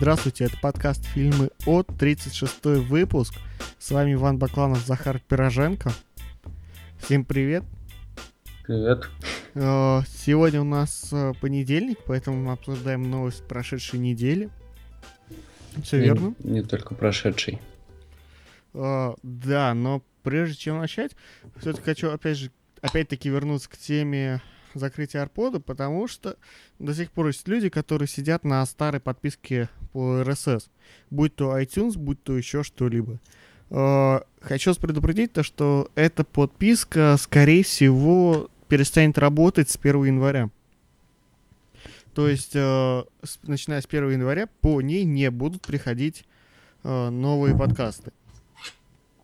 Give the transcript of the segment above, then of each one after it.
Здравствуйте, это подкаст «Фильмы от», 36 выпуск. С вами Иван Бакланов, Захар Пироженко. Всем привет. Привет. Э, сегодня у нас э, понедельник, поэтому мы обсуждаем новость прошедшей недели. Все верно? Не, не только прошедший. Uh, да, но прежде чем начать, все-таки хочу опять же, опять-таки вернуться к теме закрытия Арпода, потому что до сих пор есть люди, которые сидят на старой подписке по RSS, будь то iTunes, будь то еще что-либо. Uh, хочу предупредить то, что эта подписка, скорее всего, перестанет работать с 1 января. То есть, с, начиная с 1 января, по ней не будут приходить э, новые подкасты.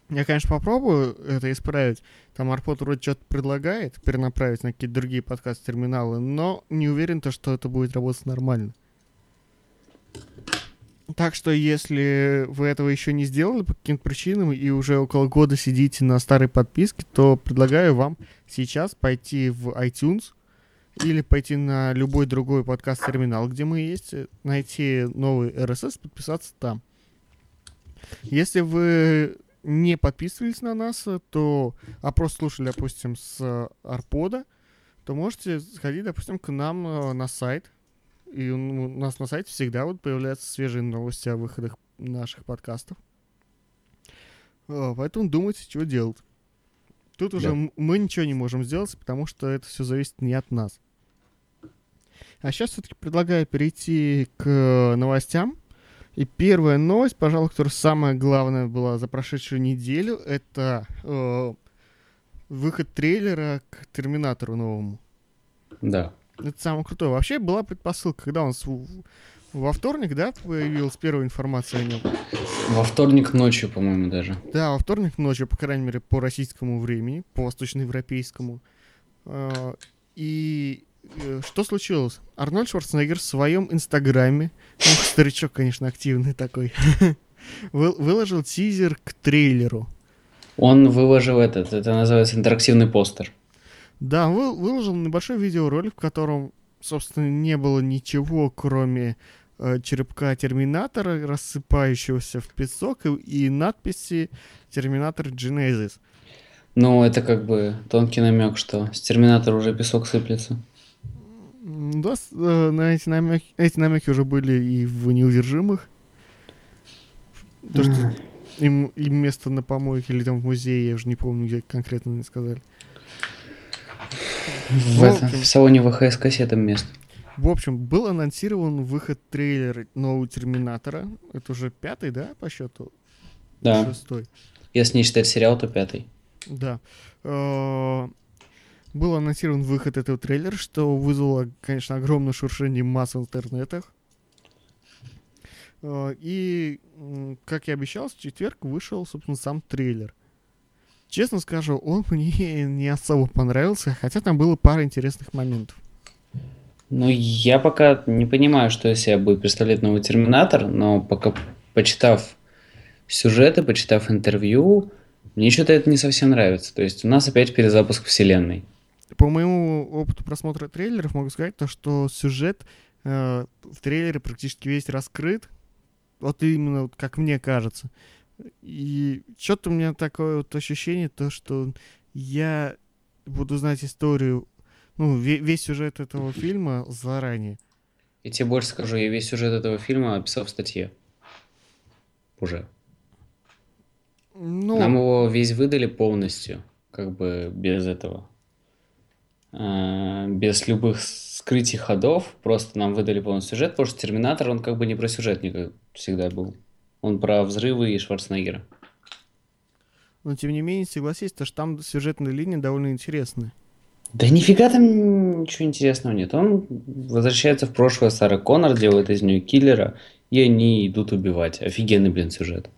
Я, конечно, попробую это исправить. Там Арпот вроде что-то предлагает перенаправить на какие-то другие подкаст-терминалы, но не уверен, то, что это будет работать нормально. Так что, если вы этого еще не сделали по каким-то причинам и уже около года сидите на старой подписке, то предлагаю вам сейчас пойти в iTunes или пойти на любой другой подкаст-терминал, где мы есть, найти новый RSS, подписаться там. Если вы не подписывались на нас, то, а просто слушали, допустим, с Арпода, то можете сходить, допустим, к нам э, на сайт. И у нас на сайте всегда вот появляются свежие новости о выходах наших подкастов. Э, поэтому думайте, что делать. Тут уже да. мы ничего не можем сделать, потому что это все зависит не от нас. А сейчас все-таки предлагаю перейти к новостям. И первая новость, пожалуй, которая самая главная была за прошедшую неделю, это э, выход трейлера к Терминатору новому. Да. Это самое крутое. Вообще была предпосылка, когда он во вторник, да, появилась первая информация о нем? Во вторник ночью, по-моему, даже. Да, во вторник ночью, по крайней мере, по российскому времени, по восточноевропейскому. Э, и что случилось? Арнольд Шварценеггер в своем инстаграме, ох, старичок, конечно, активный такой, выложил тизер к трейлеру. Он выложил этот, это называется интерактивный постер. Да, он выложил небольшой видеоролик, в котором, собственно, не было ничего, кроме э, черепка Терминатора, рассыпающегося в песок, и, и надписи Терминатор Genesis. Ну, это как бы тонкий намек, что с Терминатора уже песок сыплется. Да, э, на эти намеки, эти намеки уже были и в неудержимых. То, что им, им место на помойке или там в музее, я уже не помню, где конкретно не сказали. В, в, общем, в салоне ВХС кассетам место. В общем, был анонсирован выход трейлера нового Терминатора. Это уже пятый, да, по счету? Да. Шестой. Если не считать сериал, то пятый. Да. Э, был анонсирован выход этого трейлера, что вызвало, конечно, огромное шуршение масс в интернетах. А, и, как я обещал, в четверг вышел, собственно, сам трейлер. Честно скажу, он мне не особо понравился, хотя там было пара интересных моментов. Ну, я пока не понимаю, что из себя будет представлять новый Терминатор, но пока почитав сюжеты, почитав интервью, мне что-то это не совсем нравится. То есть у нас опять перезапуск вселенной. По моему опыту просмотра трейлеров могу сказать то, что сюжет э, в трейлере практически весь раскрыт. Вот именно вот как мне кажется. И что-то у меня такое вот ощущение, то, что я буду знать историю, ну, весь сюжет этого фильма заранее. Я тебе больше скажу, я весь сюжет этого фильма описал в статье. Уже. Ну... Нам его весь выдали полностью, как бы без этого. Э, без любых скрытий ходов, просто нам выдали полный сюжет, потому что Терминатор, он как бы не про сюжет никак всегда был. Он про взрывы и Шварценеггера. Но тем не менее, согласись, то что там сюжетная линия довольно интересная. Да нифига там ничего интересного нет. Он возвращается в прошлое, Сара Коннор делает из нее киллера, и они идут убивать. Офигенный, блин, сюжет.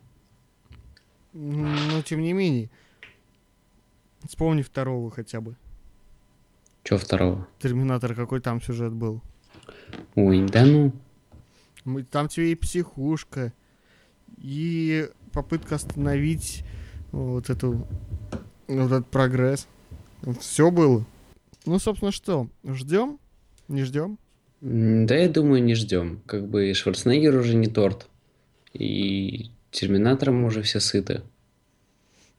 Но тем не менее, вспомни второго хотя бы. Че второго? Терминатор, какой там сюжет был? Ой, да ну. Там тебе и психушка, и попытка остановить вот эту вот этот прогресс. Все было. Ну, собственно, что? Ждем? Не ждем? Да, я думаю, не ждем. Как бы Шварценеггер уже не торт, и Терминатором уже все сыты.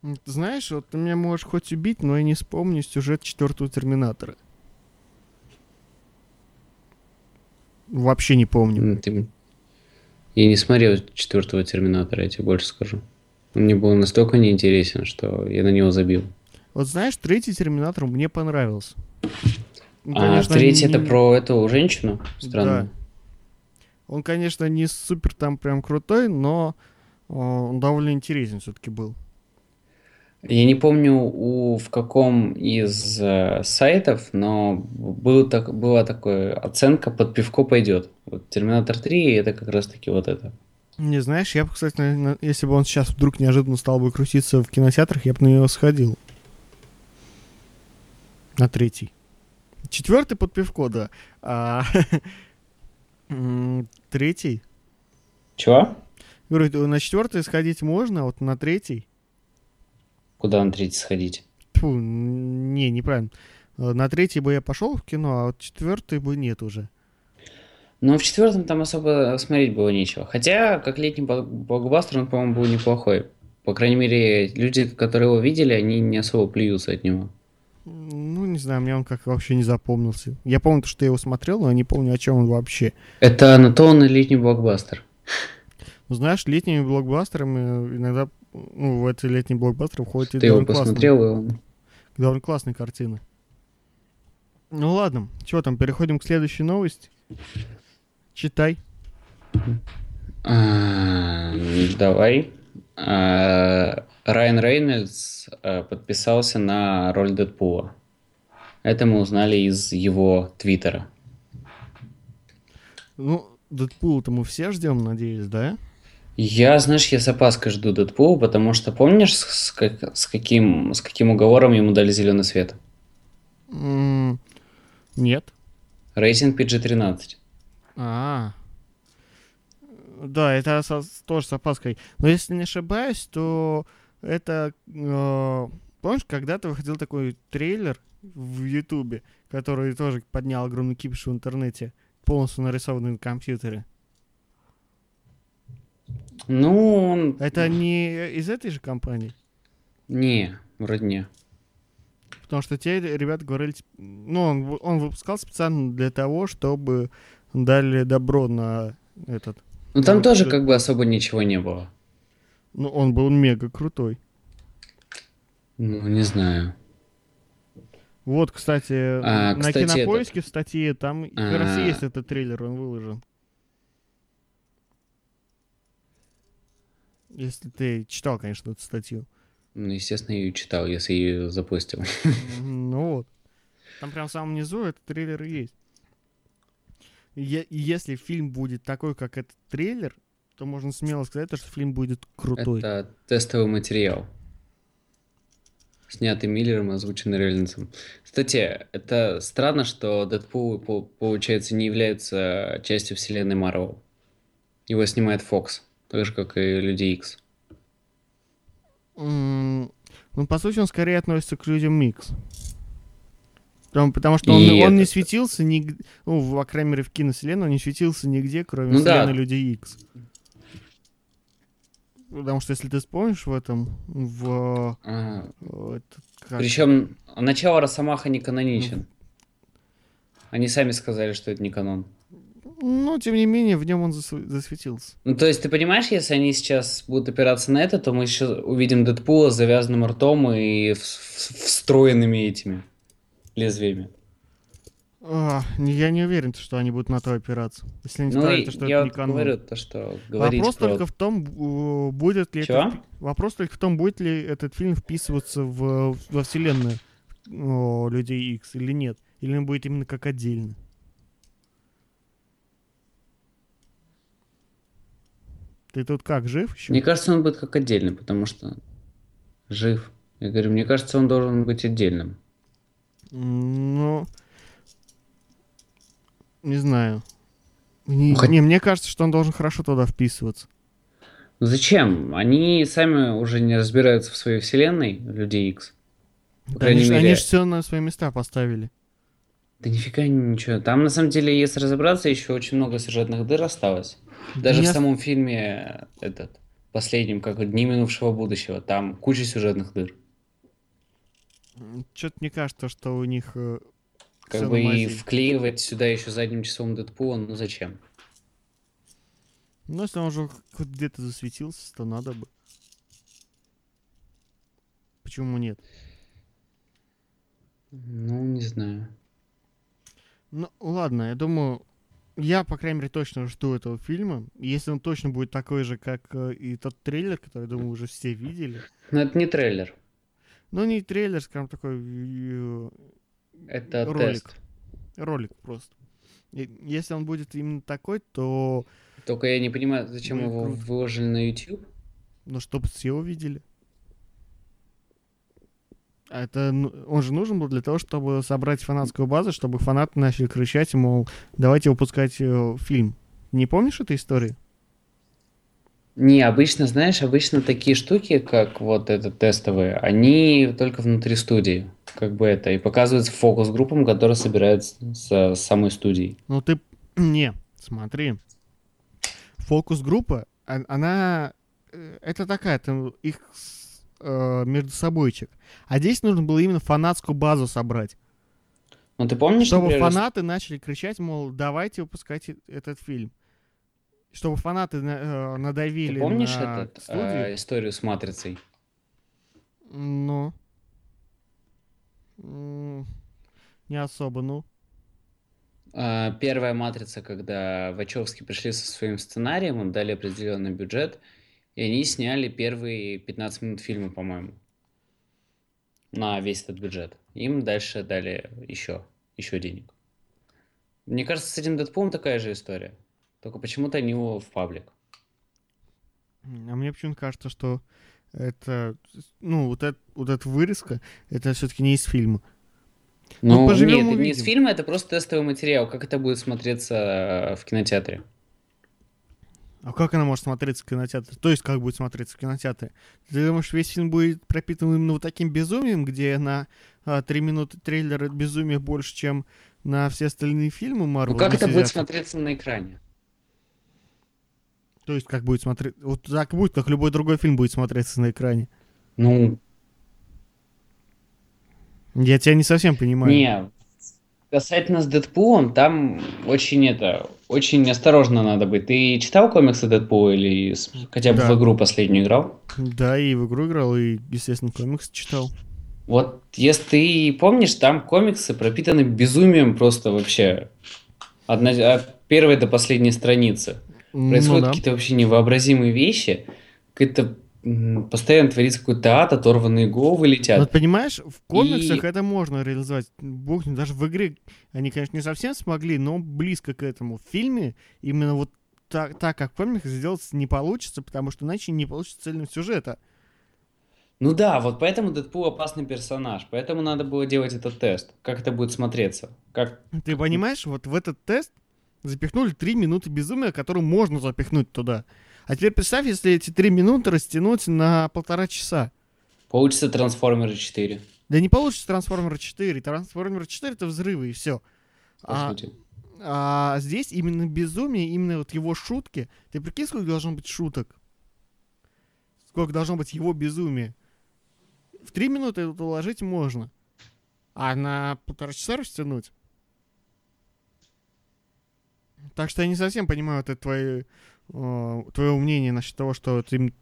Ты знаешь, вот ты меня можешь хоть убить, но я не вспомню сюжет четвертого Терминатора. Вообще не помню. Ты- Я не смотрел четвертого Терминатора, я тебе больше скажу. Он мне был настолько неинтересен, что я на него забил. Вот знаешь, третий Терминатор мне понравился. Ну, А конечно, третий это не- про эту женщину странную? Да. Он, конечно, не супер там прям крутой, но э, он довольно интересен все-таки был. Я не помню у, в каком из э, сайтов, но был так, была такая оценка под пивко пойдет. Вот Терминатор 3 это как раз таки вот это. Не знаешь, я бы, кстати, если бы он сейчас вдруг неожиданно стал бы крутиться в кинотеатрах, я бы на него сходил. На третий. Четвертый под пивко, да. А третий. Чего? Говорю, на четвертый сходить можно, а вот на третий. Куда на третий сходить? Фу, не, неправильно. Э, На третий бы я пошел в кино, а вот четвертый бы нет уже. Но в четвертом там особо смотреть было нечего. Хотя, как летний блок- блокбастер, он, по-моему, был неплохой. По крайней мере, люди, которые его видели, они не особо плюются от него. Ну, не знаю, мне он как вообще не запомнился. Я помню, что я его смотрел, но не помню, о чем он вообще. Это на то он и летний блокбастер. Ну, знаешь, летними блокбастерами иногда, ну, в эти летние блокбастеры входят и Ты его довольно классные, посмотрел, и он... довольно классные картины. Ну ладно, что там, переходим к следующей новости. Читай. А, Давай. А, Райан Рейнольдс а, подписался на роль Дэдпула. Это мы узнали из его твиттера. Ну, Дэдпула-то мы все ждем, надеюсь, да? Я, знаешь, я с опаской жду Дэдпула, потому что помнишь, с, как- с каким, с каким уговором ему дали зеленый свет? М, Нет. Рейтинг PG-13. А. Да, это со- тоже с опаской. Но если не ошибаюсь, то это... э, помнишь, когда-то выходил такой трейлер в Ютубе, который тоже поднял огромный кипиш в интернете, полностью нарисованный на компьютере. Ну, он... Это не из этой же компании? Не, вроде не. Потому что те ребята говорили, тип- ну, он, он выпускал специально для того, чтобы дали добро на этот. Ну, там тоже как бы особо ничего не было. Ну, он был мега крутой. Ну, не знаю. Вот, кстати, А, на кстати, кинопоиске в статье там и как раз А. есть этот трейлер, он выложен. Если ты читал, конечно, эту статью. Ну, естественно, я ее читал, если ее запустил. Ну вот. Там прям в самом низу этот трейлер и есть. Е- если фильм будет такой, как этот трейлер, то можно смело сказать, что фильм будет крутой. Это тестовый материал. Снятый Миллером, озвученный Рейнольдсом. Кстати, это странно, что Дэдпул, по- получается, не является частью вселенной Марвел. Его снимает Fox, так же, как и Люди Икс. М, Ну, по сути, он скорее относится к людям Микс. Потому, потому что он, И он не это- светился нигде, ну, в, по крайней мере, в киновселенной он не светился нигде, кроме Ну да. вселенной Людей Икс. Потому что, если ты вспомнишь в этом, в... А, э, этот, как- Причем начало Росомаха не каноничен. Они сами сказали, что это не канон. Ну, тем не менее, в нем он засв- засветился. Ну, то есть, ты понимаешь, если они сейчас будут опираться на это, то мы еще увидим Дэдпула с завязанным ртом и встроенными этими лезвиями. А, я не уверен, что они будут на то опираться. Если они Ну, скажут, что я это не канон. говорю то, что Вопрос про... только в том, будет ли Чего? это... впи- Вопрос только в том, будет ли этот фильм вписываться в, во вселенную Людей Икс или нет. Или он будет именно как отдельно. Ты тут как, жив еще? Мне кажется, он будет как отдельный, потому что жив. Я говорю, мне кажется, он должен быть отдельным. Ну... Не знаю. Не, Ну, хоть- не, мне кажется, что он должен хорошо туда вписываться. Ну зачем? Они сами уже не разбираются в своей вселенной, Люди Икс. По Да, они, мере- же все на свои места поставили. Да нифига ничего. Там, на самом деле, если разобраться, еще очень много сюжетных дыр осталось. Даже в Мне, самом фильме, э, этот, последнем, как «Дни минувшего будущего», там куча сюжетных дыр. что-то мне кажется, что у них э, Как бы и мази. вклеивать сюда еще задним числом Дэдпула, ну зачем? Ну, если он уже где-то засветился, то надо бы. Почему нет? Ну, не знаю. Ну, ладно, я думаю, я, по крайней мере, точно жду этого фильма. Если он точно будет такой же, как э, и тот трейлер, который, думаю, уже все видели. Но это не трейлер, Ну, не трейлер, скажем, такой э, это Ролик. тест. ролик просто. И если он будет именно такой, то, Только я не понимаю, зачем его круто. выложили на YouTube. ну, чтобы все увидели. А это, он же нужен был для того, чтобы собрать фанатскую базу, чтобы фанаты начали кричать, мол, давайте выпускать э, фильм. Не помнишь этой истории? Не, обычно, знаешь, обычно такие штуки, как вот этот тестовые, они только внутри студии, как бы это, и показываются фокус-группам, которые собираются с самой студией. Ну ты... Не, смотри. Фокус-группа, а- она... э, Это такая, там их э, между собойчик. А здесь нужно было именно фанатскую базу собрать. Ну, ты помнишь, Чтобы например, фанаты начали кричать, мол, давайте выпускайте этот фильм. Чтобы фанаты на- э, ты надавили помнишь на этот, студию. э, историю с Матрицей? Ну... Не особо, ну. А, Первая матрица, когда Вачовски пришли со своим сценарием, им дали определенный бюджет, и они сняли первые 15 минут фильма, по-моему, на весь этот бюджет. Им дальше дали еще, еще денег. Мне кажется, с этим Дэдпулом такая же история. Только почему-то они его в паблик. А мне почему-то кажется, что это, ну, вот, это, вот эта вырезка, это все-таки не из фильма. Ну, поживем, нет, это не из увидим. фильма, это просто тестовый материал. Как это будет смотреться в кинотеатре? А как она может смотреться в кинотеатре? То есть, как будет смотреться в кинотеатре? Ты думаешь, весь фильм будет пропитан именно вот таким безумием, где на а, три минуты трейлера безумия больше, чем на все остальные фильмы Марвел? Ну, как это будет смотреть? смотреться на экране? То есть, как будет смотреть? Вот так будет, как любой другой фильм будет смотреться на экране. Ну, Я тебя не совсем понимаю. Не, касательно с Дэдпулом, там очень это, очень осторожно надо быть. Ты читал комиксы Дэдпула или хотя бы Да. в игру последнюю играл? Да, и в игру играл, и, естественно, комикс читал. Вот если ты помнишь, там комиксы пропитаны безумием просто вообще. Одна, от первой до последней страницы. Ну Происходят да. какие-то вообще невообразимые вещи. Какая-то постоянно творится какой-то ад, оторванные головы летят. Вот понимаешь, в комиксах И- это можно реализовать. Бог ним, даже в игре они, конечно, не совсем смогли, но близко к этому. В фильме именно вот так, так как в комиксах сделать не получится, потому что иначе не получится цельного сюжета. Ну да, вот поэтому Дэдпул опасный персонаж. Поэтому надо было делать этот тест. Как это будет смотреться? Как Ты понимаешь, вот в этот тест запихнули три минуты безумия, которые можно запихнуть туда. А теперь представь, если эти три минуты растянуть на полтора часа. получится Трансформеры 4, Да не получится Трансформер 4. Трансформер 4 это взрывы и все. А. А здесь именно безумие, именно вот его шутки. Ты прикинь, сколько должно быть шуток? Сколько должно быть его безумия? В три минуты это уложить можно. А на полтора часа растянуть? Так что я не совсем понимаю вот это твое, твое мнение насчет того, что ты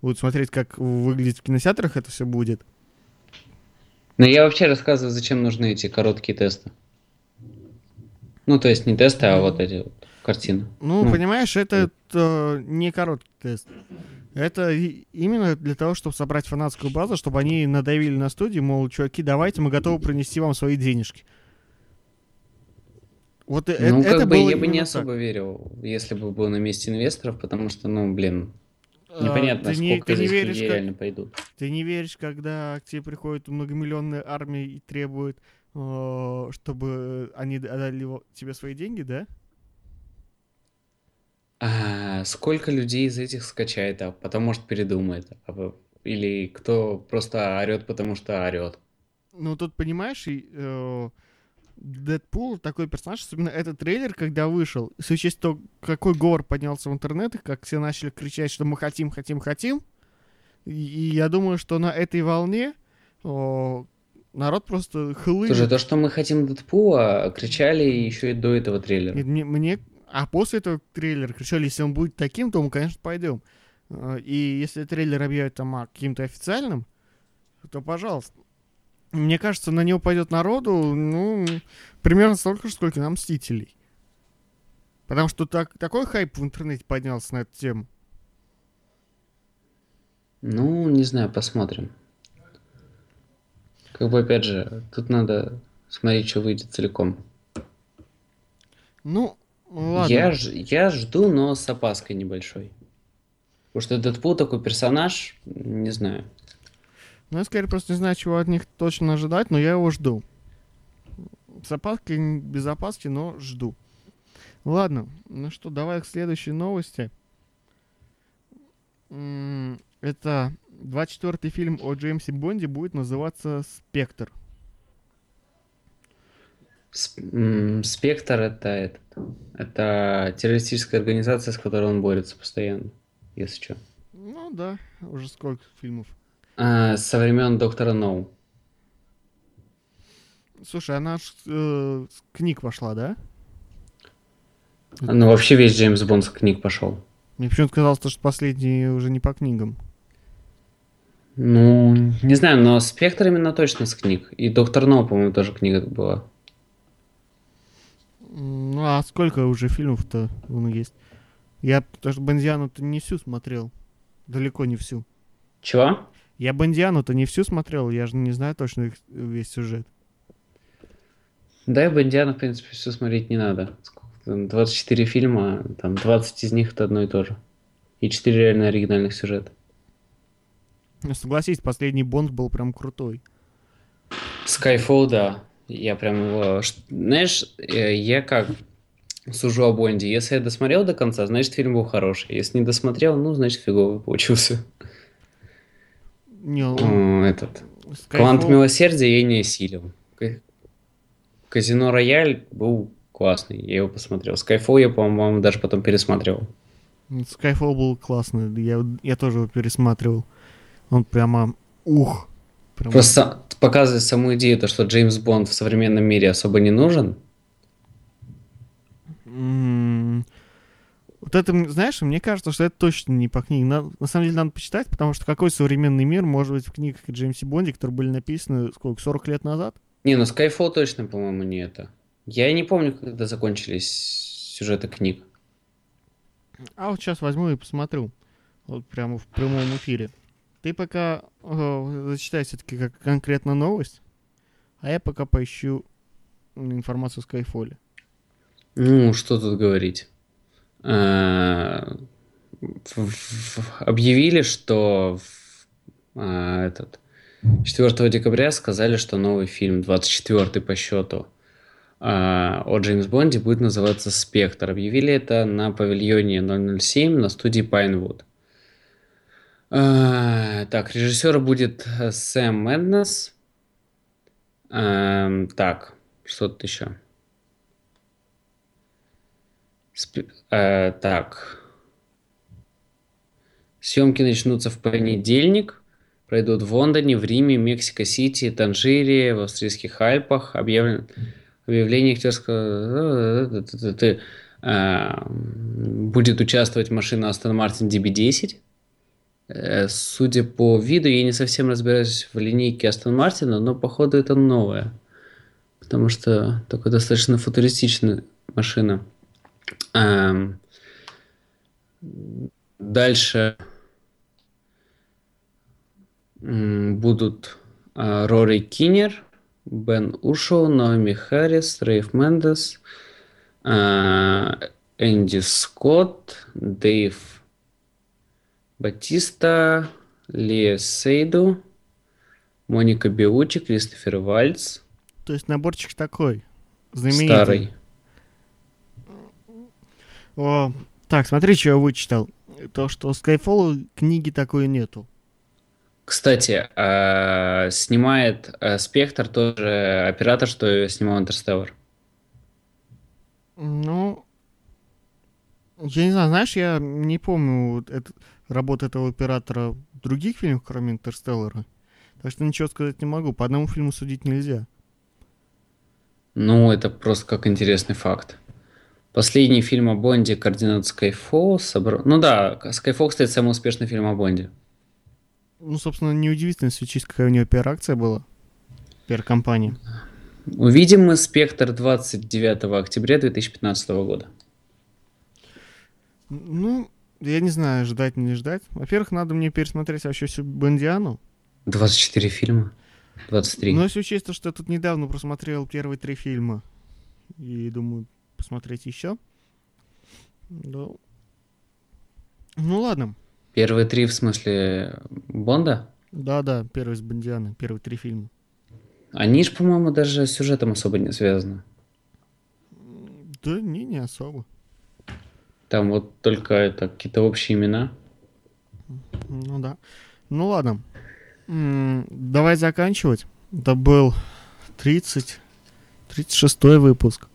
будут смотреть, как выглядит в кинотеатрах это все будет. Но я вообще рассказываю, зачем нужны эти короткие тесты. Ну, то есть не тесты, а вот эти вот картины. Ну, Ну, понимаешь, это э, не короткий тест. Это именно для того, чтобы собрать фанатскую базу, чтобы они надавили на студию, мол, чуваки, давайте, мы готовы принести вам свои денежки. Вот э- Ну, это как бы было я бы не особо верил, если бы был на месте инвесторов, потому что, ну, блин. А, непонятно, ты не, сколько ты не веришь, людей как- реально пойдут. ты не веришь, когда к тебе приходит многомиллионная армия и требует, э, чтобы они отдали тебе свои деньги, да? А сколько людей из этих скачает, а потом, может, передумает? А Или кто просто орет, потому что орет? Ну, тут, понимаешь, и, э, Дэдпул такой персонаж, особенно этот трейлер, когда вышел, с учесть то, какой говор поднялся в интернет, и как все начали кричать, что мы хотим, хотим, хотим, и, и я думаю, что на этой волне о, народ просто хлынет. Слушай, то, что мы хотим Дэдпула, кричали еще и до этого трейлера. И мне, мне, а после этого трейлера кричали, если он будет таким, то мы, конечно, пойдем. А, И если трейлер объявят там каким-то официальным, то пожалуйста. Мне кажется, на него пойдет народу, ну, примерно столько же, сколько на Мстителей. Потому что так, такой хайп в интернете поднялся на эту тему. Ну, не знаю, посмотрим. Как бы, опять же, тут надо смотреть, что выйдет целиком. Ну, ладно. Я, ж- я жду, но с опаской небольшой. Потому что Дэдпул такой персонаж, не знаю. Ну, я скорее просто не знаю, чего от них точно ожидать, но я его жду. С опаской, без опаски, но жду. Ладно, ну что, давай к следующей новости. Это 24-й фильм о Джеймсе Бонде будет называться «Спектр». Спектр это этот. Это террористическая организация, с которой он борется постоянно, если что. Ну да, уже сколько фильмов. А, со времен Доктора Ноу. Слушай, она ж э, с книг вошла, да? Ну, вообще весь Джеймс Бонд с книг пошел. Мне почему-то казалось, что последний уже не по книгам. Ну, не знаю, но Спектр именно точно с книг. И Доктор Ноу, по-моему, тоже книга была. Ну а сколько уже фильмов-то ну, есть? Я, потому что Бондиану-то не всю смотрел. Далеко не всю. Чего? Я Бондиану-то не всю смотрел, я же не знаю точно их весь сюжет. Да, и Бондиана, в принципе, все смотреть не надо. Сколько там, 24 фильма, там 20 из них это одно и то же. И 4 реально оригинальных сюжета. Ну, Согласись, последний Бонд был прям крутой. Skyfall, да. Я прям его... Знаешь, э, я как сужу о Бонде. Если я досмотрел до конца, значит, фильм был хороший. Если не досмотрел, ну, значит, фиговый получился. Не, он- Этот. Skyfall- Квант милосердия я не осилил. Казино Рояль был классный, я его посмотрел. Skyfall я, по-моему, даже потом пересматривал. Skyfall был классный, я, я тоже его пересматривал. Он прямо ух. Прям Просто показывает саму идею, то, что Джеймс Бонд в современном мире особо не нужен. М, Вот это, знаешь, мне кажется, что это точно не по книге. Надо- на самом деле надо почитать, потому что какой современный мир может быть в книгах о Джеймсе Бонде, которые были написаны, сколько, 40 лет назад? Не, ну Skyfall точно, по-моему, не это. Я не помню, когда закончились сюжеты книг. А вот сейчас возьму и посмотрю. Вот прямо в прямом эфире. Ты пока э, зачитай все-таки как конкретно новость, а я пока поищу информацию о Скайфоле. Ну, что тут говорить. В- Объявили, что а, этот 4 декабря сказали, что новый фильм, 24 по счету, а, о Джеймс Бонде будет называться «Спектр». Объявили это на павильоне 007 на студии Пайнвуд. Так, режиссер будет э, Сэм Мэднес. Эм, Так, что тут еще? Спи- э, так. Съемки начнутся в понедельник. Пройдут в Лондоне, в Риме, Мексико-Сити, Танжире, в австрийских Альпах. Объявлен... Объявление актерского... э, Будет участвовать машина Aston Martin DB10. Э, Судя по виду, я не совсем разбираюсь в линейке Aston Martin, но походу это новая. Потому что такая достаточно футуристичная машина. Эм, Дальше будут а, Рори Киннер, Бен Ушоу, Наоми Харрис, Рейф Мендес, а, Энди Скотт, Дэйв Батиста, Лия Сейду, Моника Беучи, Кристофер Вальц, То есть наборчик такой. Знаменитый. старый. О, так, смотри, что я вычитал. То, что Skyfall книги такой нету. Кстати, а, снимает а, Спектр тоже оператор, что снимал Интерстеллар. Ну, я не знаю, знаешь, я не помню это, работу этого оператора в других фильмах, кроме Интерстеллара. Так что ничего сказать не могу. По одному фильму судить нельзя. Ну, это просто как интересный факт. Последний фильм о Бонде «Координат Skyfall» собрал... Ну да, Skyfall, кстати, самый успешный фильм о Бонде. Ну, собственно, неудивительно, если учесть, какая у него пиар-акция была. Пиар-компания. Увидим мы «Спектр» 29 октября 2015 года. Ну, я не знаю, ждать не ждать. Во-первых, надо мне пересмотреть вообще всю Бондиану. 24 фильма? 23. Ну, если учесть то, что я тут недавно просмотрел первые три фильма, и думаю посмотреть еще. Да. Ну ладно. Первые три в смысле Бонда? Да-да, первый с Бондианы, первые три фильма. Они ж, по-моему, даже с сюжетом особо не связаны. Да не, не особо. Там вот только это какие-то общие имена. Ну да. Ну ладно. М, Давай заканчивать. Это был 30... 36 выпуск.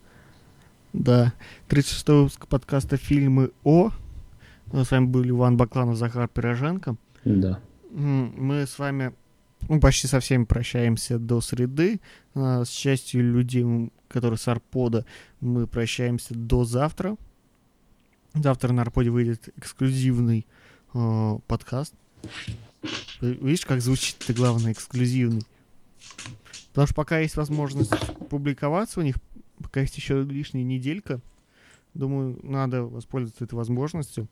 Да, 36 выпуск подкаста «Фильмы О». С вами были Иван Бакланов, Захар Пироженко. Да. Мы с вами ну, почти со всеми прощаемся до среды. А, С частью людей, которые с Арпода, мы прощаемся до завтра. Завтра на Арподе выйдет эксклюзивный э, подкаст. Видишь, как звучит-то главное, эксклюзивный. Потому что пока есть возможность публиковаться у них, пока есть еще лишняя неделька, думаю, надо воспользоваться этой возможностью.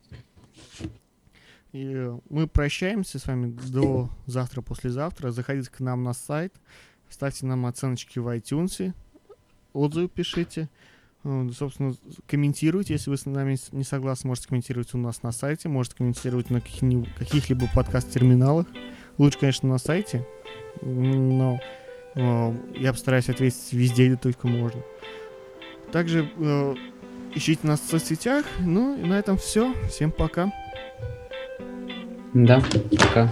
И э, мы прощаемся с вами до завтра-послезавтра. Заходите к нам на сайт, ставьте нам оценочки в iTunes, отзывы пишите. Э, Собственно, комментируйте, если вы с нами не согласны, можете комментировать у нас на сайте, можете комментировать на каких-либо подкаст-терминалах. Лучше, конечно, на сайте, но э, я постараюсь ответить везде, где только можно. Также э, ищите нас в соцсетях. Ну и на этом все. Всем пока. Да, пока.